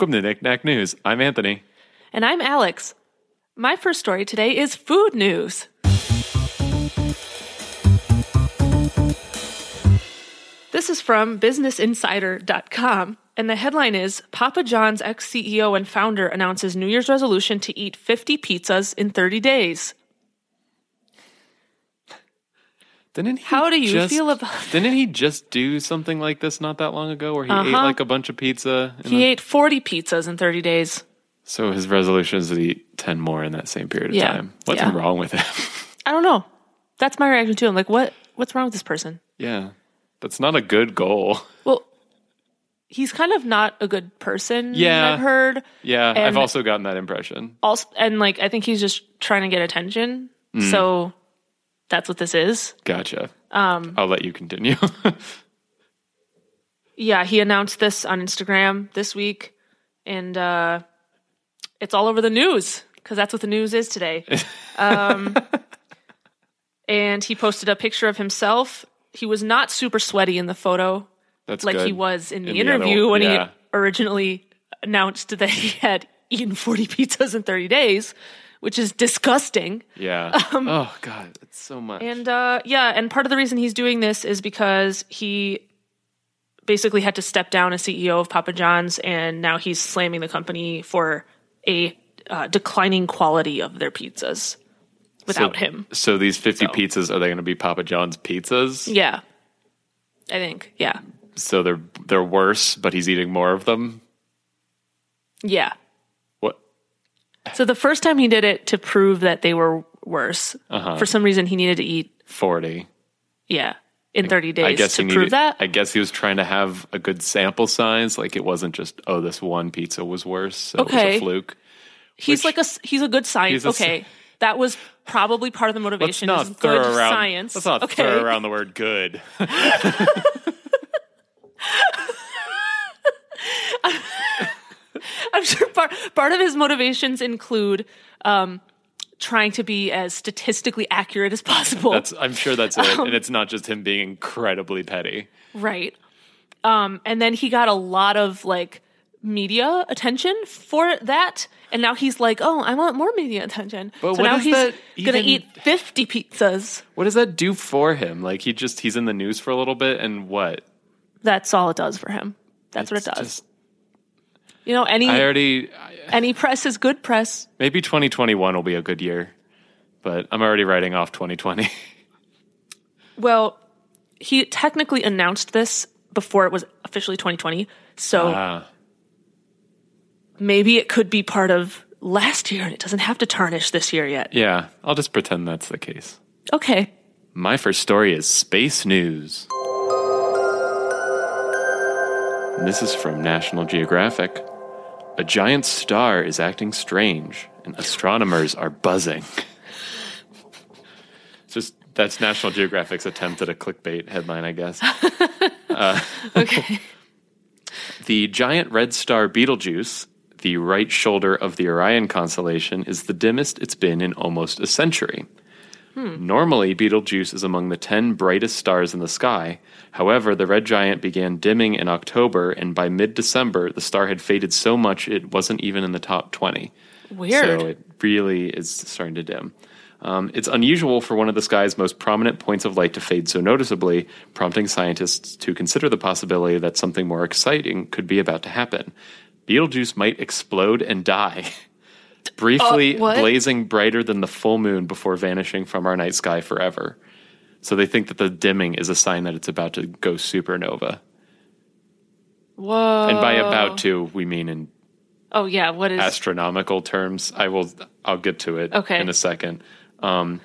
Welcome to Knick Knack News. I'm Anthony. And I'm Alex. My first story today is food news. This is from BusinessInsider.com, and the headline is Papa John's ex CEO and founder announces New Year's resolution to eat 50 pizzas in 30 days. Didn't he How do you just- feel about Didn't he just do something like this not that long ago where he ate Uh-huh. like a bunch of pizza? He then- ate 40 pizzas in 30 days. so his resolution is to eat 10 more in that same period of Yeah. time. What's Yeah. wrong with him? I don't know. That's my reaction too. I'm like, what? What's wrong with this person? yeah. That's not a good goal. Well, he's kind of not a good person. Yeah. I've heard. Yeah, I've also gotten that impression. Also, and like, I think he's just trying to get attention. Mm. So that's what this is. Gotcha. Um, I'll let you continue. Yeah, he announced this on Instagram this week, and uh, it's all over the news because that's what the news is today. um, and he posted a picture of himself. He was not super sweaty in the photo, That's like good. he was in the In the other interview when yeah. he originally announced that he had eaten 40 pizzas in 30 days, which is disgusting. Yeah. oh God, it's so much. Um, And uh, yeah, and part of the reason he's doing this is because he basically had to step down as CEO of Papa John's, and now he's slamming the company for a uh, declining quality of their pizzas without him. so these 50 pizzas are they going to be Papa John's pizzas? Yeah, I think. Yeah, So they're they're worse, but he's eating more of them. yeah. So the first time he did it to prove that they were worse, Uh-huh. for some reason he needed to eat 40. yeah in 30 days I guess to he prove needed, that. I guess he was trying to have a good sample size. Like it wasn't just oh, this one pizza was worse, so it was Okay. a fluke. He's Which- like a he's a good science. He's a s- okay, that was probably part of the motivation. Let's not is throw good around. science. Let's not okay. throw around the word good. I'm sure part of his motivations include um, trying to be as statistically accurate as possible. That's I'm sure that's it, Um, and it's not just him being incredibly petty. right. Um, and then he got a lot of like media attention for that. And now he's like, oh, I want more media attention. But so now he's that gonna eat 50 pizzas. What does that do for him? Like he just he's in the news for a little bit, and what? That's all it does for him. That's It's what it does. just- you know, any I already I- any press is good press. maybe 2021 will be a good year, but I'm already writing off 2020. Well, he technically announced this before it was officially 2020. So Ah. maybe it could be part of last year and it doesn't have to tarnish this year yet. yeah, I'll just pretend that's the case. Okay. My first story is space news. And This is from National Geographic. A giant star is acting strange, and astronomers are buzzing. Just that's National Geographic's attempt at a clickbait headline, I guess. Okay. The giant red star Betelgeuse, the right shoulder of the Orion constellation, is the dimmest it's been in almost a century. Normally, Betelgeuse is among the 10 brightest stars in the sky. However, the red giant began dimming in October, and by mid December, the star had faded so much it wasn't even in the top 20. Weird. So it really is starting to dim. Um, it's unusual for one of the sky's most prominent points of light to fade so noticeably, prompting scientists to consider the possibility that something more exciting could be about to happen. Betelgeuse might explode and die, briefly Uh, blazing brighter than the full moon before vanishing from our night sky forever. So they think that the dimming is a sign that it's about to go supernova. Whoa. And by about to, we mean in Oh yeah, what is astronomical terms. I will. I'll get to it Okay. in a second. Um,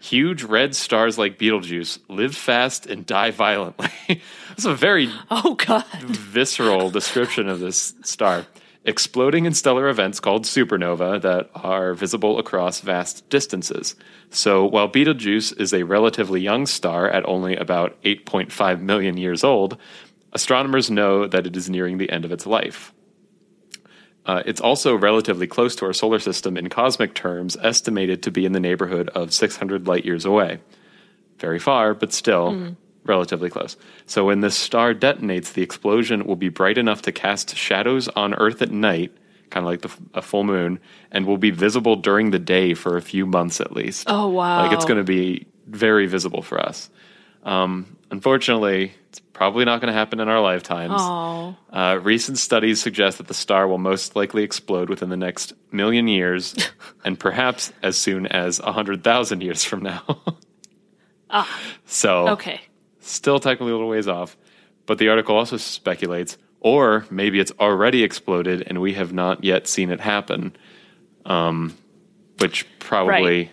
huge red stars like Betelgeuse live fast and die violently. That's a very Oh god. visceral description of this star. Exploding in stellar events called supernova that are visible across vast distances. So while Betelgeuse is a relatively young star at only about 8.5 million years old, astronomers know that it is nearing the end of its life. Uh, it's also relatively close to our solar system in cosmic terms, estimated to be in the neighborhood of 600 light years away. Very far, but still relatively close. So when this star detonates, the explosion will be bright enough to cast shadows on Earth at night, kind of like the, a full moon, and will be visible during the day for a few months at least. Oh wow! Like it's going to be very visible for us. Um, unfortunately, it's probably not going to happen in our lifetimes. Oh, Uh, recent studies suggest that the star will most likely explode within the next million years, and perhaps as soon as 100,000 years from now. ah, So, okay. Still technically a little ways off. But the article also speculates, or maybe it's already exploded and we have not yet seen it happen, um, which probably,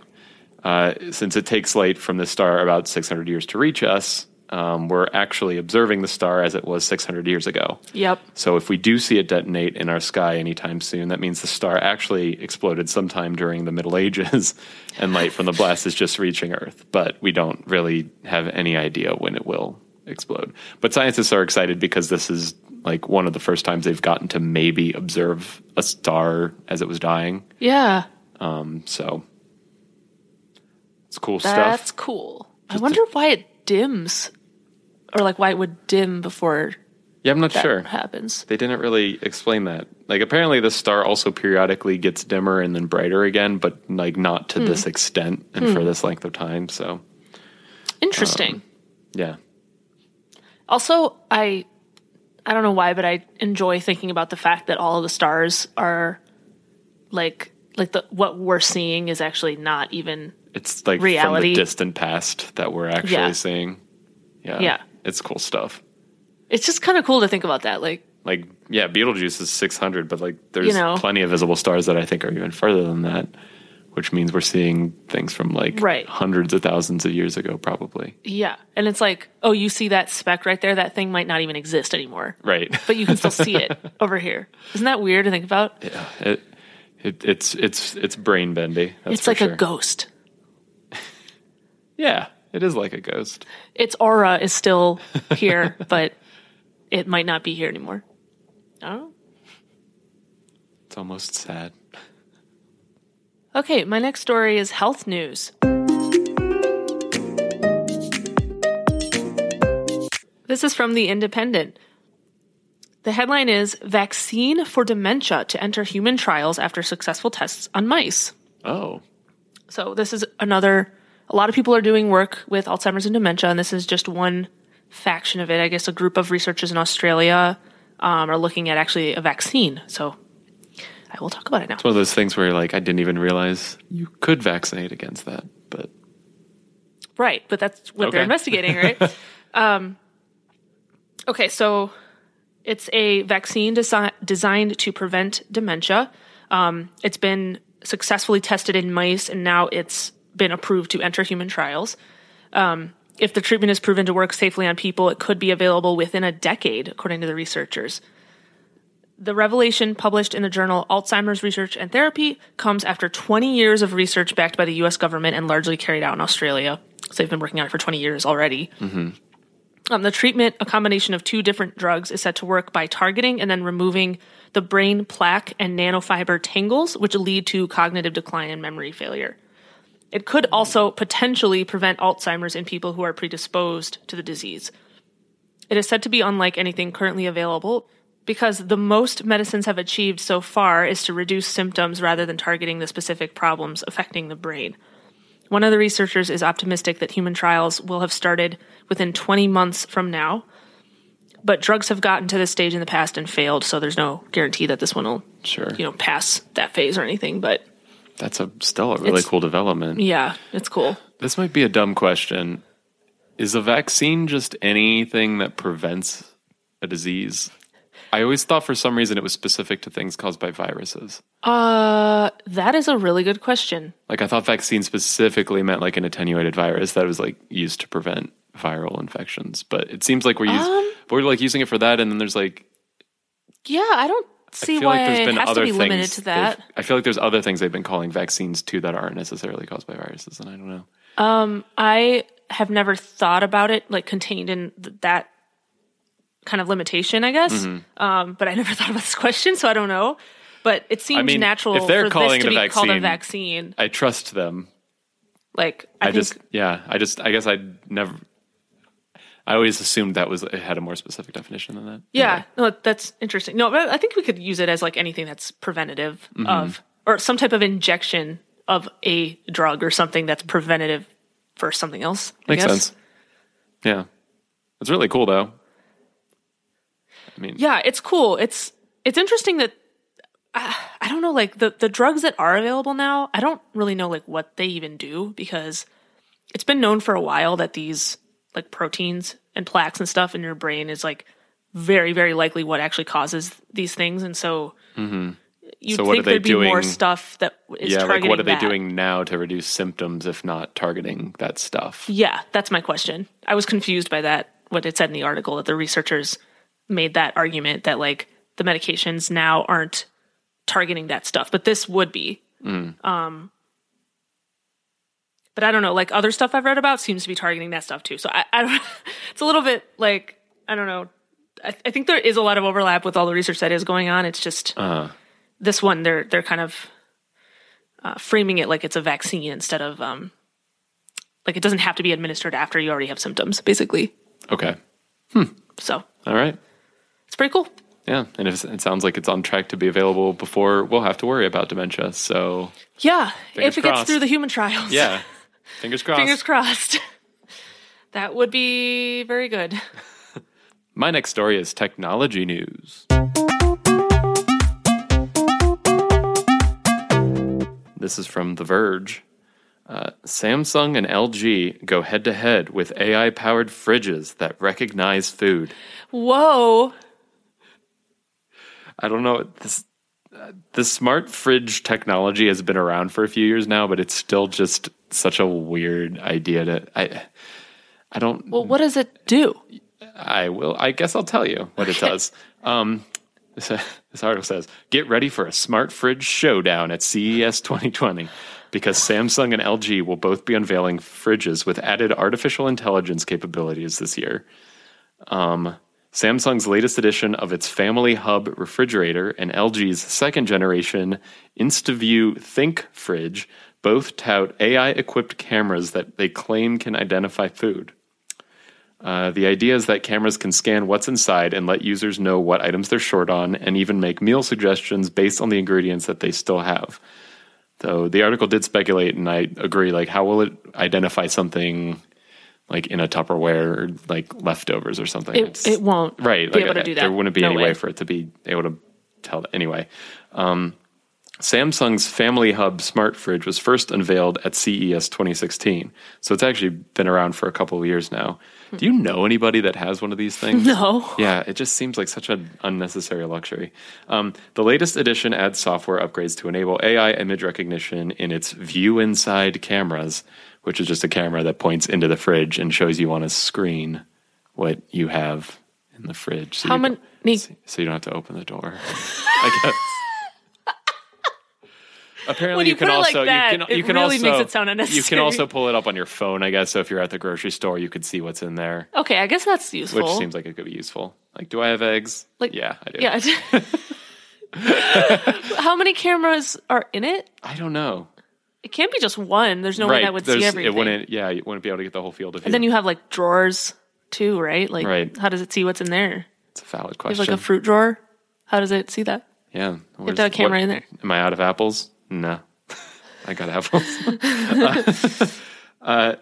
uh, since it takes light from the star about 600 years to reach us, um, we're actually observing the star as it was 600 years ago. Yep. So if we do see it detonate in our sky anytime soon, that means the star actually exploded sometime during the Middle Ages, and light from the blast is just reaching Earth. But we don't really have any idea when it will explode. But scientists are excited because this is like one of the first times they've gotten to maybe observe a star as it was dying. Yeah. Um, so it's cool That's stuff. That's cool. I wonder why it dims, or like why it would dim before Yeah, I'm not that sure. happens. They didn't really explain that. Like apparently the star also periodically gets dimmer and then brighter again, but like not to this hmm. extent and hmm. for this length of time. So Interesting. Um, yeah. also, I I don't know why, but I enjoy thinking about the fact that all of the stars are like like the what we're seeing is actually not even It's like Reality. from the distant past that we're actually Yeah. seeing. Yeah. Yeah. It's cool stuff. it's just kind of cool to think about that. Like Like yeah, Betelgeuse is 600, but like there's You know. plenty of visible stars that I think are even further than that, which means we're seeing things from like Right. hundreds of thousands of years ago probably. yeah, and it's like, oh, you see that speck right there? That thing might not even exist anymore, Right. but you can still see it over here. Isn't that weird to think about? It, it it's it's it's brain bendy. That's it's like sure. a ghost. Yeah, it is like a ghost. Its aura is still here, but it might not be here anymore. Oh. It's almost sad. Okay, my next story is health news. This is from The Independent. The headline is Vaccine for Dementia to Enter Human Trials After Successful Tests on Mice. Oh, So, this is another, a lot of people are doing work with Alzheimer's and dementia, and this is just one faction of it. I guess a group of researchers in Australia um, are looking at actually a vaccine. So, I will talk about it now. It's one of those things where you're like, I didn't even realize you could vaccinate against that, but Right, but that's what they're investigating, right? um, okay, so it's a vaccine desi- designed to prevent dementia. Um, it's been successfully tested in mice, and now it's been approved to enter human trials. Um, if the treatment is proven to work safely on people, it could be available within a decade, according to the researchers. The revelation published in the journal Alzheimer's Research and Therapy comes after 20 years of research backed by the US government and largely carried out in Australia. So they've been working on it for 20 years already. Um, the treatment, a combination of two different drugs, is said to work by targeting and then removing the brain plaque and nanofiber tangles, which lead to cognitive decline and memory failure. It could also potentially prevent Alzheimer's in people who are predisposed to the disease. It is said to be unlike anything currently available because the most medicines have achieved so far is to reduce symptoms rather than targeting the specific problems affecting the brain. One of the researchers is optimistic that human trials will have started within 20 months from now, but drugs have gotten to this stage in the past and failed, so there's no guarantee that this one will, sure. you know, pass that phase or anything, but That's a still a really It's- cool development. yeah, it's cool. This might be a dumb question. Is a vaccine just anything that prevents a disease? I always thought for some reason it was specific to things caused by viruses. Uh, that is a really good question. Like I thought vaccine specifically meant like an attenuated virus that was like used to prevent viral infections. But it seems like we're using Um, we're like using it for that and then there's like Yeah, I don't I see feel why like there's been has to other be things limited to that. I feel like there's other things they've been calling vaccines too that aren't necessarily caused by viruses and I don't know. I have never thought about it like contained in th- that kind of limitation, I guess. Mm-hmm. Um, but I never thought about this question, so I don't know. But it seems mean, natural if they're for calling this to it a be called a vaccine- vaccine. I trust them Like I, I, think just yeah, I just I guess I never I always assumed that was it had a more specific definition than that. Yeah, no, that's interesting. No, but I think we could use it as like anything that's preventative Mm-hmm. of, or some type of injection of a drug or something that's preventative for something else. I Makes guess. sense. Yeah. It's really cool though. I mean, Yeah, it's cool. It's it's interesting that uh, I don't know, like the the drugs that are available now. I don't really know like what they even do because it's been known for a while that these like proteins and plaques and stuff in your brain is like very very likely what actually causes these things, and so. You'd So think there'd be more stuff that is yeah, like what are they that. doing now to reduce symptoms if not targeting that stuff? Yeah, that's my question. I was confused by that, what it said in the article, that the researchers made that argument that like the medications now aren't targeting that stuff, but this would be. Um, but I don't know, like other stuff I've read about seems to be targeting that stuff too. So I, I don't, it's a little bit like, I don't know. I, I think there is a lot of overlap with all the research that is going on. It's just Uh, this one, they're, they're kind of uh, framing it like it's a vaccine instead of, um, like it doesn't have to be administered after you already have symptoms, basically. okay. So All right. it's pretty cool. Yeah, and if it sounds like it's on track to be available before we'll have to worry about dementia. So, Yeah, if it gets through the human trials. yeah. Fingers crossed. Fingers crossed. that would be very good. My next story is technology news. This is from The Verge. Uh, Samsung and LG go head to head with AI powered fridges that recognize food. Whoa. I don't know. This, the smart fridge technology has been around for a few years now, but it's still just such a weird idea to. I, I don't. Well, what does it do? I will. I guess I'll tell you what it does. Um, this, this article says, "Get ready for a smart fridge showdown at CES 2020." Because Samsung and LG will both be unveiling fridges with added artificial intelligence capabilities this year. Um, Samsung's latest edition of its Family Hub refrigerator and LG's second generation InstaView Think fridge both tout AI equipped cameras that they claim can identify food. Uh, the idea is that cameras can scan what's inside and let users know what items they're short on and even make meal suggestions based on the ingredients that they still have. Though the article did speculate, and I agree, like, how will it identify something like in a Tupperware or like leftovers or something? It, it won't right be like, able to do that. there wouldn't be No any way. way. for it to be able to tell that anyway um, samsung's family hub smart fridge was first unveiled at ces 2016 so it's actually been around for a couple of years now do you know anybody that has one of these things No. yeah, it just seems like such an unnecessary luxury. Um, the latest edition adds software upgrades to enable AI image recognition in its view inside cameras, which is just a camera that points into the fridge and shows you on a screen what you have in the fridge. So How you many? don't- So you don't have to open the door. I guess. Apparently, you, you can it like also that, you can you can really also makes it sound you can also pull it up on your phone. I guess so. If you're at the grocery store, you could see what's in there Okay, I guess that's useful. which seems like it could be useful. Like, do I have eggs? Like- yeah, I do. yeah. How many cameras are in it? I don't know. It can't be just one. There's no way that would there's- see everything. It wouldn't. Yeah, you wouldn't be able to get the whole field of view. and then you have like drawers too, right? Like, Right. how does it see what's in there? it's a valid You have question. like a fruit drawer. How does it see that? yeah, You have Where's- to have a camera what- in there. Am I out of apples? No, I got apples. uh,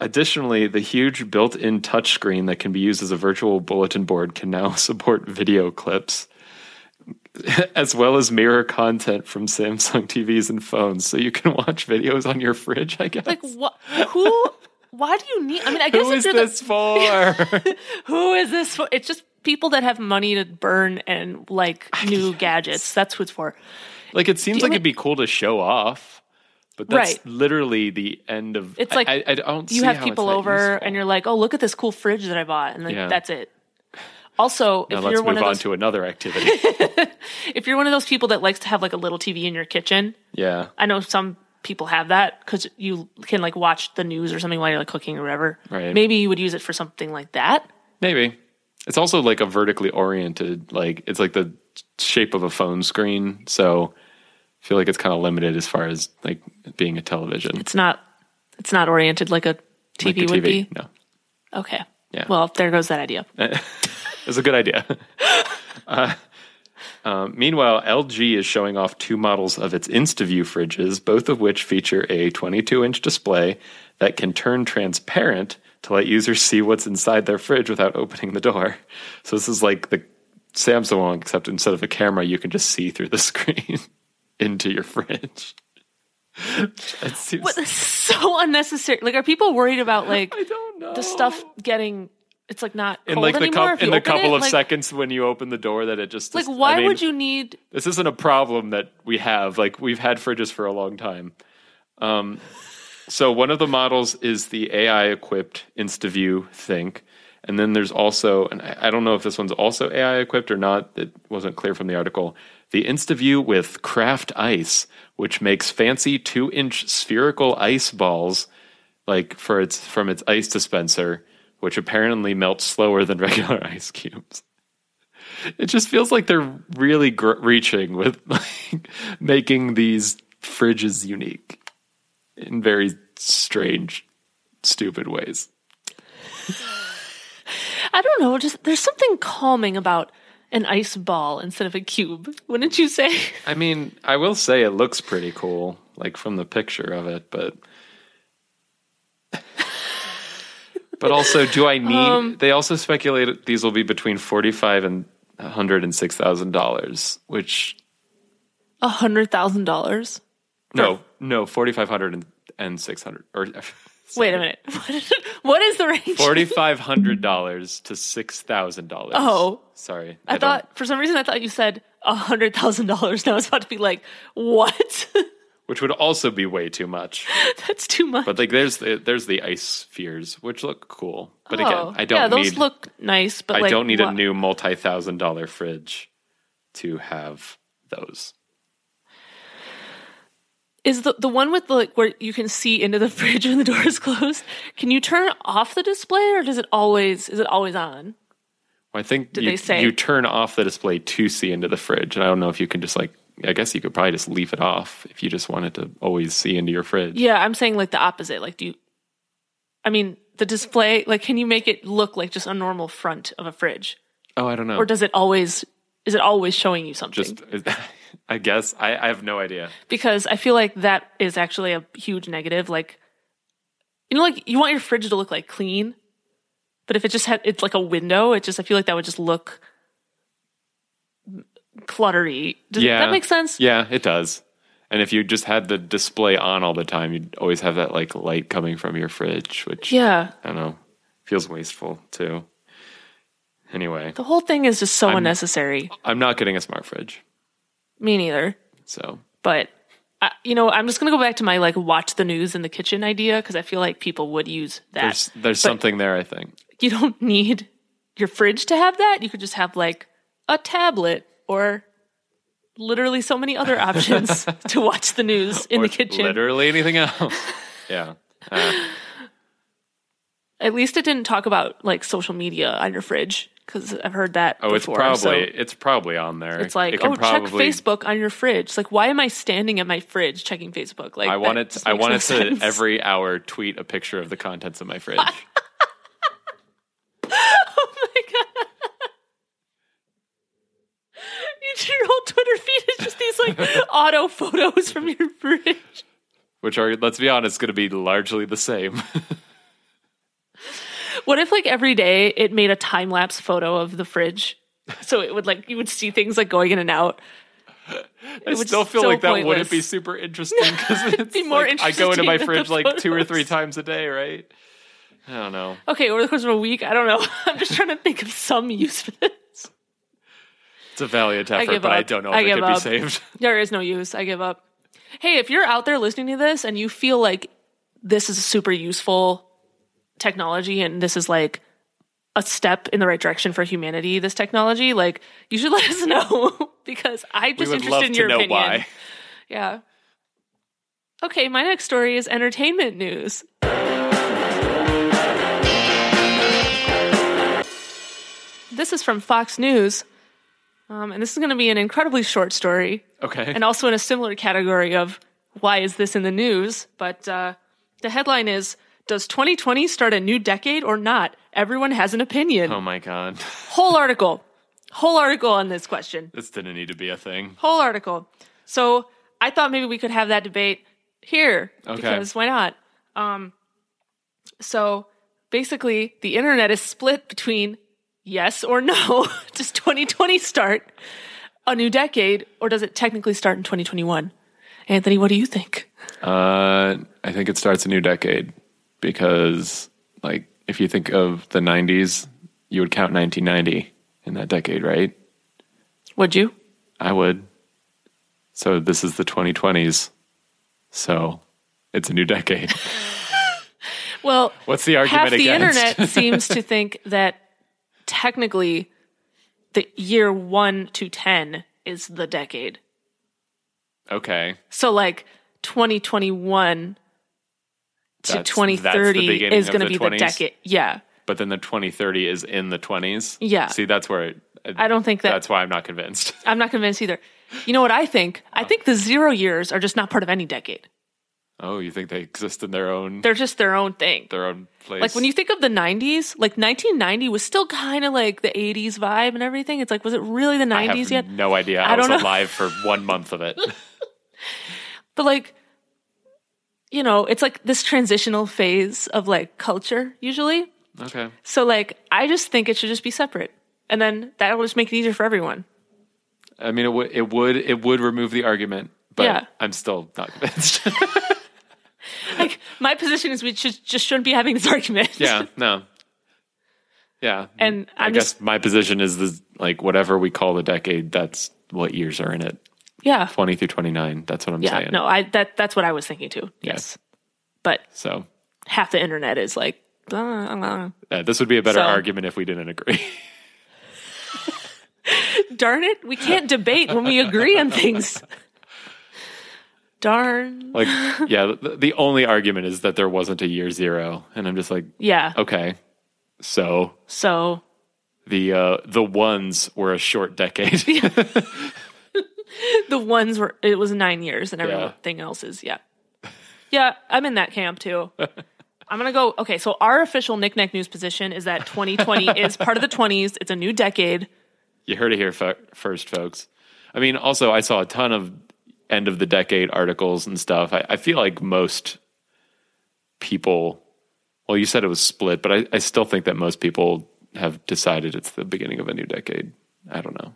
additionally, the huge built-in touchscreen that can be used as a virtual bulletin board can now support video clips. As well as mirror content from Samsung TVs and phones, so you can watch videos on your fridge. I guess. Like, what? Who? Why do you need? I mean, I guess Who is this for? who is this for? It's just people that have money to burn and like new gadgets. That's who it's for. Like it seems Do like mean- it'd be cool to show off, but that's Right. literally the end of. It's like I, I don't. You have people over useful. and you're like, oh, look at this cool fridge that I bought, and like, Yeah. that's it. Also, Now if let's you're one move of on those, to another activity. if you're one of those people that likes to have like a little TV in your kitchen, yeah, I know some people have that because you can like watch the news or something while you're like cooking or whatever. Right. Maybe you would use it for something like that. maybe. It's also like a vertically oriented. Like it's like the shape of a phone screen, so I feel like it's kind of limited as far as like being a television. It's not. It's not oriented like a TV, like would TV. be. No. Okay. Yeah. Well, there goes that idea. It's a good idea. uh, um, meanwhile, LG is showing off two models of its InstaView fridges, both of which feature a 22 inch display that can turn transparent to let users see what's inside their fridge without opening the door. So, this is like the Samsung one, except instead of a camera, you can just see through the screen into your fridge. It seems- What so unnecessary? Like, are people worried about like I don't know. the stuff getting? It's like not in like the anymore. cou- in the couple it? of Like- seconds when you open the door that it just Like, why I mean, would you need? this isn't a problem that we have. Like we've had fridges for a long time. Um, so one of the models is the AI equipped InstaView Think, and then there's also, and I I don't know if this one's also AI equipped or not. It wasn't clear from the article. The InstaView with Craft Ice, which makes fancy two inch spherical ice balls, like for its from its ice dispenser, which apparently melts slower than regular ice cubes it just feels like they're really gr- reaching with like making these fridges unique in very strange stupid ways I don't know. Just there's something calming about an ice ball instead of a cube. Wouldn't you say? i mean i will say it looks pretty cool like from the picture of it but but also do i need um, they also speculate these will be between 45 and 100 and 6000 dollars which A hundred thousand dollars. no no 4500 and, and 600 or Wait a minute. what is the range? Forty-five hundred dollars to six thousand dollars. Oh. sorry. I don't- thought for some reason I thought you said a hundred thousand dollars. Now I was about to be like, what? Which would also be way too much. That's too much. But like, there's the there's the ice spheres, which look cool. But Oh, again, I don't yeah, those need look nice, but I like, don't need wha- a new multi-thousand dollar fridge to have those. Is the the one with the like where you can see into the fridge when the door is closed? Can you turn off the display, or does it always is it always on? I think Did you, they say? you turn off the display to see into the fridge, and I don't know if you can just like. I guess you could probably just leave it off if you just wanted to always see into your fridge. Yeah, I'm saying like the opposite. Like, do you? I mean, the display. Like, can you make it look like just a normal front of a fridge, Oh, I don't know. or does it always? Is it always showing you something? just I guess I, I have no idea. because I feel like that is actually a huge negative. Like, you know, like you want your fridge to look like clean, but if it just had it's like a window, it just I feel like that would just look cluttery. Does Yeah. that make sense? Yeah, it does. And if you just had the display on all the time, you'd always have that like light coming from your fridge, which Yeah. I don't know, feels wasteful too. Anyway, The whole thing is just so unnecessary. I'm not getting a smart fridge, Me neither. so But I, you know, I'm just gonna go back to my like watch the news in the kitchen idea because I feel like people would use that. there's there's something there. I think. you don't need your fridge to have that. You could just have like a tablet or literally so many other options to watch the news in Or the kitchen. literally anything else. yeah. Uh, At least it didn't talk about like social media on your fridge because I've heard that. oh, it's probably so it's probably on there. it's like it oh, probably, check Facebook on your fridge. It's like why am I standing at my fridge checking Facebook? Like I that want it. I makes want no to sense. every hour tweet a picture of the contents of my fridge. Oh my god. Your whole Twitter feed is just these like auto photos from your fridge. which are, let's be honest, going to be largely the same. What if like every day it made a time lapse photo of the fridge? So it would like you would see things like going in and out. I would still feel so like that wouldn't be super interesting because it's be more like, I go into my fridge like two or three times a day, right? I don't know. Okay, over the course of a week, I don't know. I'm just trying to think of some use for this. It's a valiant effort, give but I don't know if I it could be saved. There is no use. I give up. Hey, if you're out there listening to this and you feel like this is a super useful technology and this is like a step in the right direction for humanity, this technology, like you should let us know because I'm just interested love in to your know opinion. why. Yeah. Okay, my next story is entertainment news. This is from Fox News. Um, and this is going to be an incredibly short story Okay. and also in a similar category of why is this in the news? But uh, the headline is Does 2020 start a new decade or not? Everyone has an opinion. Oh my god, Whole article. Whole article on this question. this didn't need to be a thing. Whole article. So I thought maybe we could have that debate here Okay. because why not? Um, so basically, the internet is split between yes or no. does 2020 start a new decade, or does it technically start in 2021? Anthony, what do you think? Uh, I think it starts a new decade because, like, if you think of the '90s, you would count 1990 in that decade, right? Would you? I would. So this is the 2020s. So it's a new decade. Well, What's the argument half the against? internet seems to think that technically the year 1 to 10 is the decade. okay. So like 2021 to That's- that's 2030 beginning is going to be 20s? the decade. Yeah. But then the 2030 is in the 20s. Yeah. See, that's where it, I don't think that that's why I'm not convinced. I'm not convinced either. You know what I think? I oh. think the 0 years are just not part of any decade. Oh, you think they exist in their own They're just their own thing. their own place? Like when you think of the 90s, like 1990 was still kind of like the 80s vibe and everything. It's like was it really the 90s I have yet? no idea. I, I was know. alive for one month of it. But like, you know, it's like this transitional phase of like culture usually. okay. So like, I just think it should just be separate, and then that will just make it easier for everyone. I mean, it would it would it would remove the argument, but Yeah. I'm still not convinced. My position is we should, just shouldn't be having this argument. yeah, no. Yeah, And I I'm guess just, my position is this, like whatever we call the decade, that's what years are in it. yeah, Twenty through twenty nine. That's what I'm yeah. saying. No, I that that's what I was thinking too. Yes, but So half the internet is like, blah, blah. uh, this would be a better So- argument if we didn't agree. darn it, we can't debate when we agree on things. Darn. like, yeah, the, the only argument is that there wasn't a year zero, and I'm just like, Yeah. okay, so So the uh, the ones were a short decade. the ones were it was nine years and Yeah. everything else is yeah yeah i'm in that camp too i'm gonna go okay so our official knickknack news position is that 2020 is part of the 20s it's a new decade You heard it here fo- first, folks. I mean, also, I saw a ton of end of the decade articles and stuff. I, I feel like most people, well, you said it was split, but I, I still think that most people have decided it's the beginning of a new decade. I don't know.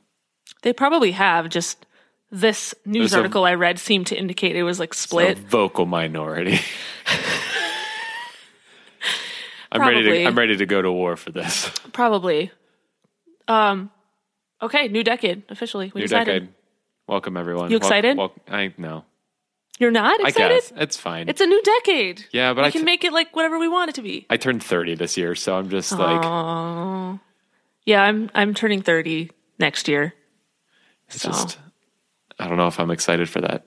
they probably have just this news article i read seemed to indicate it was like A split vocal minority. I'm ready to I'm ready to go to war for this. probably um okay new decade officially we New decided decade. Welcome everyone. You excited? Wel- wel- I no. you're not I excited guess it's fine. it's a new decade yeah, but we I can t- make it like whatever we want it to be I turned 30 this year, so I'm just like yeah. I'm I'm turning thirty next year. It's So just, I don't know if I'm excited for that.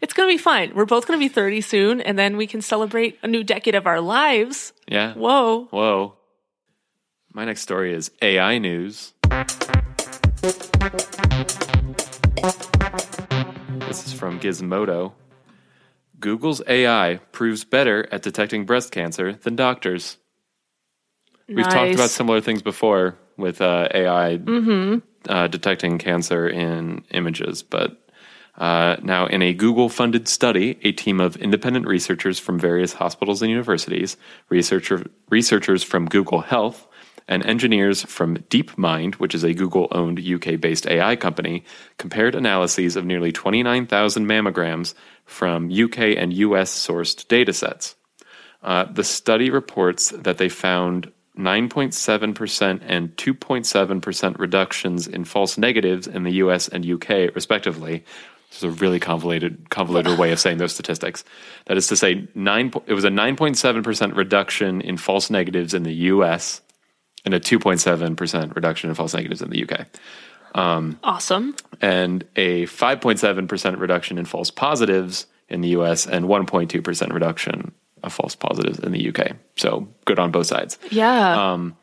it's gonna be fine. We're both gonna be thirty soon, and then we can celebrate a new decade of our lives. Yeah. Whoa! Whoa. My next story is AI news. This is from Gizmodo. Google's AI proves better at detecting breast cancer than doctors. We've talked about similar things before with uh, AI uh, detecting cancer in images, but uh, now in a Google funded study, a team of independent researchers from various hospitals and universities, researcher, researchers from Google Health, and engineers from DeepMind, which is a Google owned UK based AI company, compared analyses of nearly 29,000 mammograms from UK and US sourced datasets. Uh, the study reports that they found 9.7% and 2.7% reductions in false negatives in the US and UK, respectively. This is a really convoluted, convoluted way of saying those statistics. That is to say, nine, it was a 9.7% reduction in false negatives in the US and a 2.7% reduction in false negatives in the UK Awesome. and a 5.7% reduction in false positives in the US and 1.2% reduction of false positives in the UK. So good on both sides. Yeah. Um,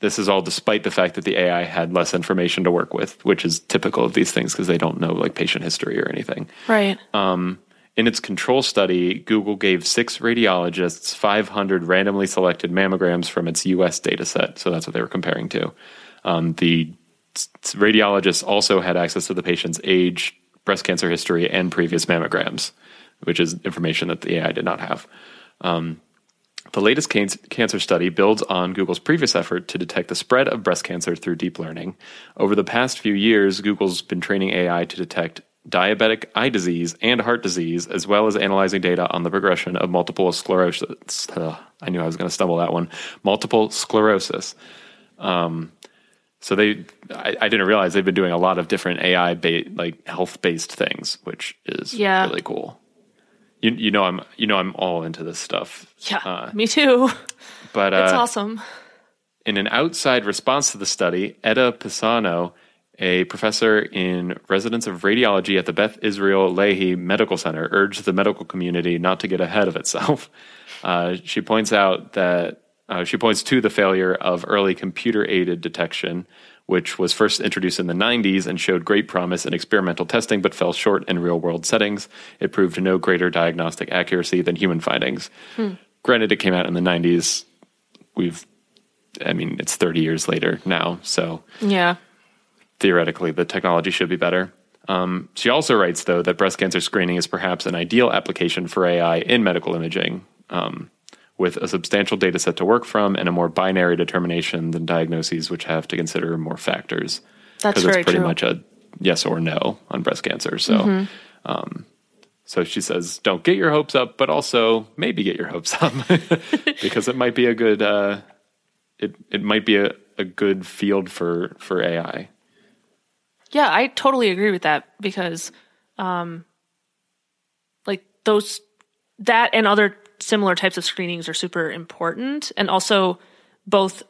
This is all despite the fact that the AI had less information to work with, which is typical of these things because they don't know like patient history or anything. right. um, in its control study, Google gave six radiologists 500 randomly selected mammograms from its US data set. So that's what they were comparing to. Um, the radiologists also had access to the patient's age, breast cancer history, and previous mammograms, which is information that the AI did not have. Um, the latest can- cancer study builds on Google's previous effort to detect the spread of breast cancer through deep learning. Over the past few years, Google's been training AI to detect diabetic eye disease and heart disease, as well as analyzing data on the progression of multiple sclerosis. Ugh, I knew I was going to stumble that one. Multiple sclerosis. Um, so they, I, I didn't realize they've been doing a lot of different AI ba- like health based things, which is Yeah. really cool. You, you know I'm you know I'm all into this stuff. Yeah, Uh, me too. but It's uh, awesome. in an outside response to the study, Etta Pisano, a professor in residence of radiology at the Beth Israel Lahey Medical Center, urged the medical community not to get ahead of itself. Uh, she points out that uh, she points to the failure of early computer aided detection, which was first introduced in the 90s and showed great promise in experimental testing but fell short in real world settings. It proved no greater diagnostic accuracy than human findings. Granted, it came out in the 90s. We've, I mean, it's 30 years later now, so Yeah. Theoretically the technology should be better. Um, she also writes, though, that breast cancer screening is perhaps an ideal application for AI in medical imaging, um, with a substantial data set to work from and a more binary determination than diagnoses, which have to consider more factors. That's Because very it's pretty true. much a yes or no on breast cancer. So, um, so she says, don't get your hopes up, but also maybe get your hopes up because it might be a good, uh, it it might be a, a good field for for AI. Yeah, I totally agree with that because, um, like those, that and other similar types of screenings are super important, and also both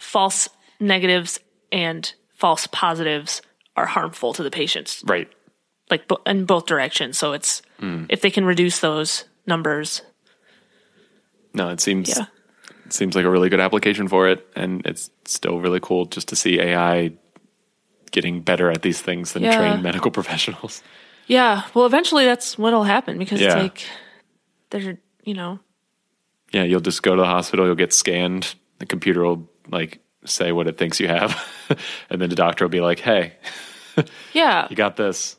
false negatives and false positives are harmful to the patients, Right. like bo- in both directions. So it's if they can reduce those numbers, No, it seems Yeah. it seems like a really good application for it, and it's still really cool just to see AI getting better at these things than Yeah. trained medical professionals. yeah. Well, eventually that's what'll happen because it's like they're you know Yeah, you'll just go to the hospital, you'll get scanned, the computer will like say what it thinks you have, and then the doctor will be like, "Hey, yeah, you got this,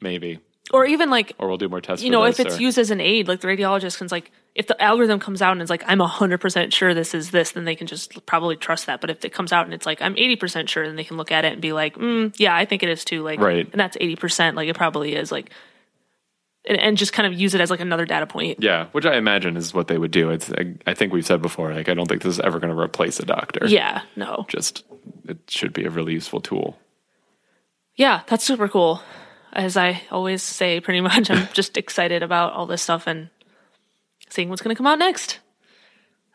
maybe," or even like or we'll do more tests. you know, this, if it's or- used as an aid, like the radiologist can like, if the algorithm comes out and it's like, I'm hundred percent sure this is this, then they can just probably trust that. But if it comes out and it's like, I'm eighty percent sure, then they can look at it and be like, mm, yeah, I think it is too. Like, Right. and that's eighty percent. Like, it probably is. Like, and, and just kind of use it as like another data point. yeah, which I imagine is what they would do. It's I, I think we've said before, like I don't think this is ever going to replace a doctor. Yeah. No. just it should be a really useful tool. Yeah, that's super cool. As I always say, pretty much, I'm just excited about all this stuff and seeing what's going to come out next.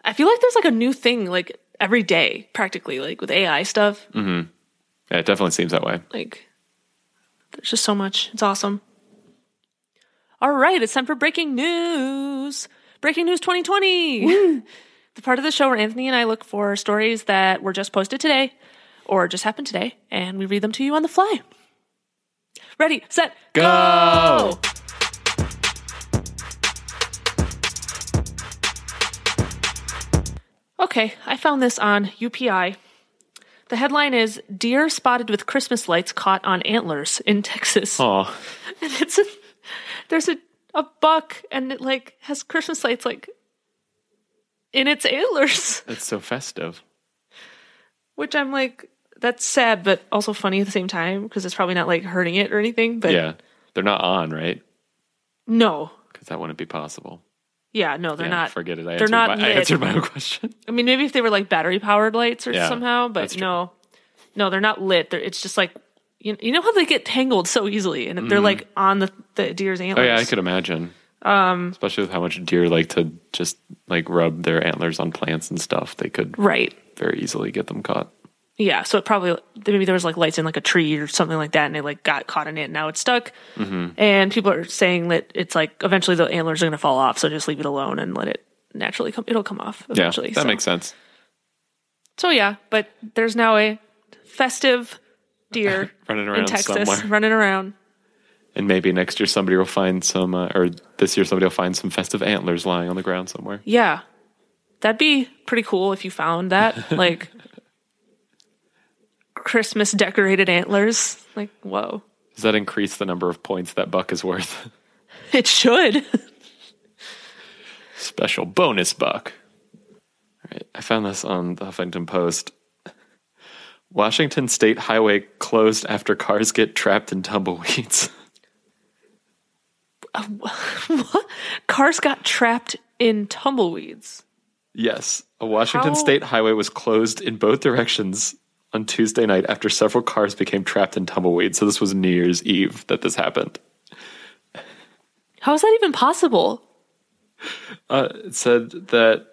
I feel like there's like a new thing like every day, practically, like with AI stuff. Mm-hmm. Yeah, it definitely seems that way. Like, there's just so much. It's awesome. All right, it's time for breaking news. Breaking news 2020. the part of the show where Anthony and I look for stories that were just posted today or just happened today, and we read them to you on the fly. Ready, set, Go! Okay, I found this on UPI. The headline is Deer spotted with Christmas lights caught on antlers in Texas. Oh, And it's a, there's a, a buck and it like has Christmas lights like in its antlers, it's so festive. which I'm like, that's sad, but also funny at the same time because it's probably not like hurting it or anything. But Yeah, they're not on, right? no, Because that wouldn't be possible. Yeah, no, they're Yeah, not. Forget it. I they're answered not my, I answered my own question. I mean, maybe if they were like battery powered lights or Yeah, somehow, but no, no, they're not lit. They're, it's just like you, you know how they get tangled so easily, and they're like on the the deer's Mm-hmm. Oh antlers. yeah, I could imagine. Um, especially with how much deer like to just like rub their antlers on plants and stuff, they could right. very easily get them caught. Yeah, so it probably maybe there was like lights in like a tree or something like that, and it like got caught in it. And now it's stuck, Mm-hmm. and people are saying that it's like eventually the antlers are going to fall off. So just leave it alone and let it naturally come. It'll come off eventually. Yeah, that so. makes sense. so yeah, but there's now a festive deer Running around in Texas somewhere. running around. And maybe next year somebody will find some, uh, or this year somebody will find some festive antlers lying on the ground somewhere. Yeah. That'd be pretty cool if you found that. like Christmas decorated antlers. Like, whoa. Does that increase the number of points that buck is worth? It should. Special bonus buck. All right, I found this on the Huffington Post. Washington State Highway closed after cars get trapped in tumbleweeds. What? Cars got trapped in tumbleweeds. yes, a Washington How- State highway was closed in both directions on Tuesday night after several cars became trapped in tumbleweeds. So this was New Year's Eve that this happened. How is that even possible? Uh, it said that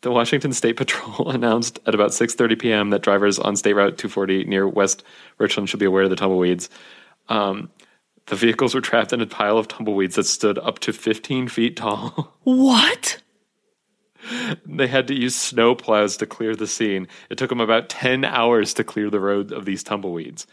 the Washington State Patrol announced at about 6:30 p.m. that drivers on State Route 240 near West Richland should be aware of the tumbleweeds. Um, the vehicles were trapped in a pile of tumbleweeds that stood up to 15 feet tall. What? They had to use snow plows to clear the scene. It took them about 10 hours to clear the road of these tumbleweeds.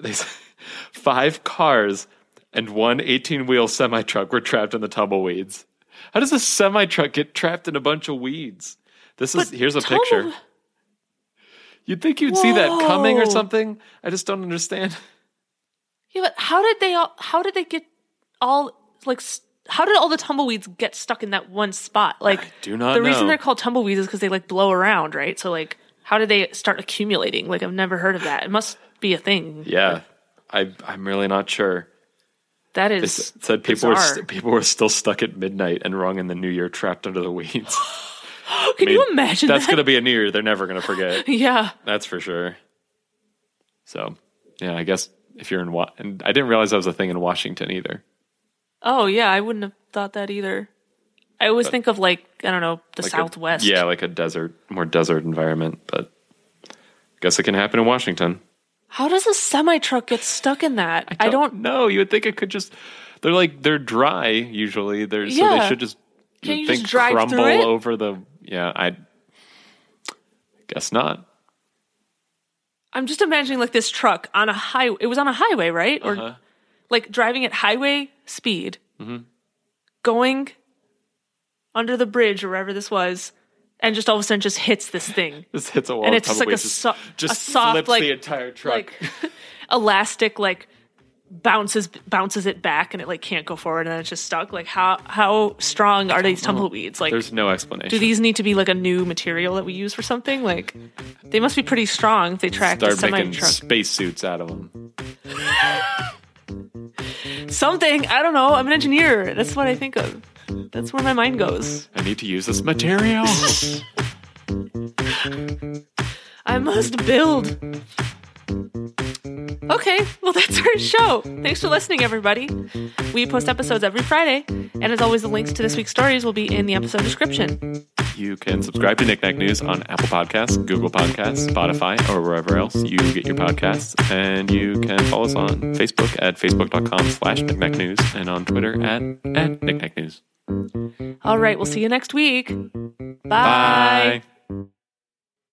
They, five cars and one 18 wheel semi truck were trapped in the tumbleweeds. How does a semi truck get trapped in a bunch of weeds? This is But here's a tumble- picture. You'd think you'd see that coming or something. I just don't understand. Yeah, but how did they all? How did they get all like? s- How did all the tumbleweeds get stuck in that one spot? Like, do not the reason they're called tumbleweeds is because they like blow around, right? So, like, how did they start accumulating? Like, I've never heard of that. It must be a thing. Yeah, I I'm really not sure. That is They said people were st- people were still stuck at midnight and rung in the New Year, trapped under the weeds. Can I you imagine That's that? going to be a New Year they're never going to forget. yeah. That's for sure. So, yeah, I guess if you're in, Wa- and I didn't realize that was a thing in Washington either. Oh yeah, I wouldn't have thought that either. I always think of like I don't know the Like a- Southwest. yeah, like a desert, more desert environment. But I guess it can happen in Washington. How does a semi truck get stuck in that? I don't. know. You would think it could just. They're like they're dry usually. They're so they should just. Can you think just drive crumble through it? over the? Yeah, I. Guess not. I'm just imagining like this truck on a highway. It was on a highway, right? Or Uh-huh. Like driving at highway speed, Mm-hmm. going under the bridge or wherever this was, and just all of a sudden just hits this thing. This hits a wall. And it's just like a tumbleweeds, so- just, a soft, flips like- the entire truck. Like elastic, like bounces bounces it back, and it like can't go forward, and then it's just stuck. Like how how strong are these tumbleweeds? Like There's no explanation. do these need to be like a new material that we use for something? Like they must be pretty strong if they track a start semi making truck. space suits out of them? Something I don't know. I'm an engineer. That's what I think of. That's where my mind goes. I need to use this material. I must build. Okay, well, that's our show. Thanks for listening, everybody. We post episodes every Friday, and as always, the links to this week's stories will be in the episode description. you can subscribe to Knick Knack News on Apple Podcasts, Google Podcasts, Spotify, or wherever else you get your podcasts. And you can follow us on Facebook at facebook.com slash News and on Twitter at, at Knick Knack News. All right, we'll see you next week. Bye. Bye.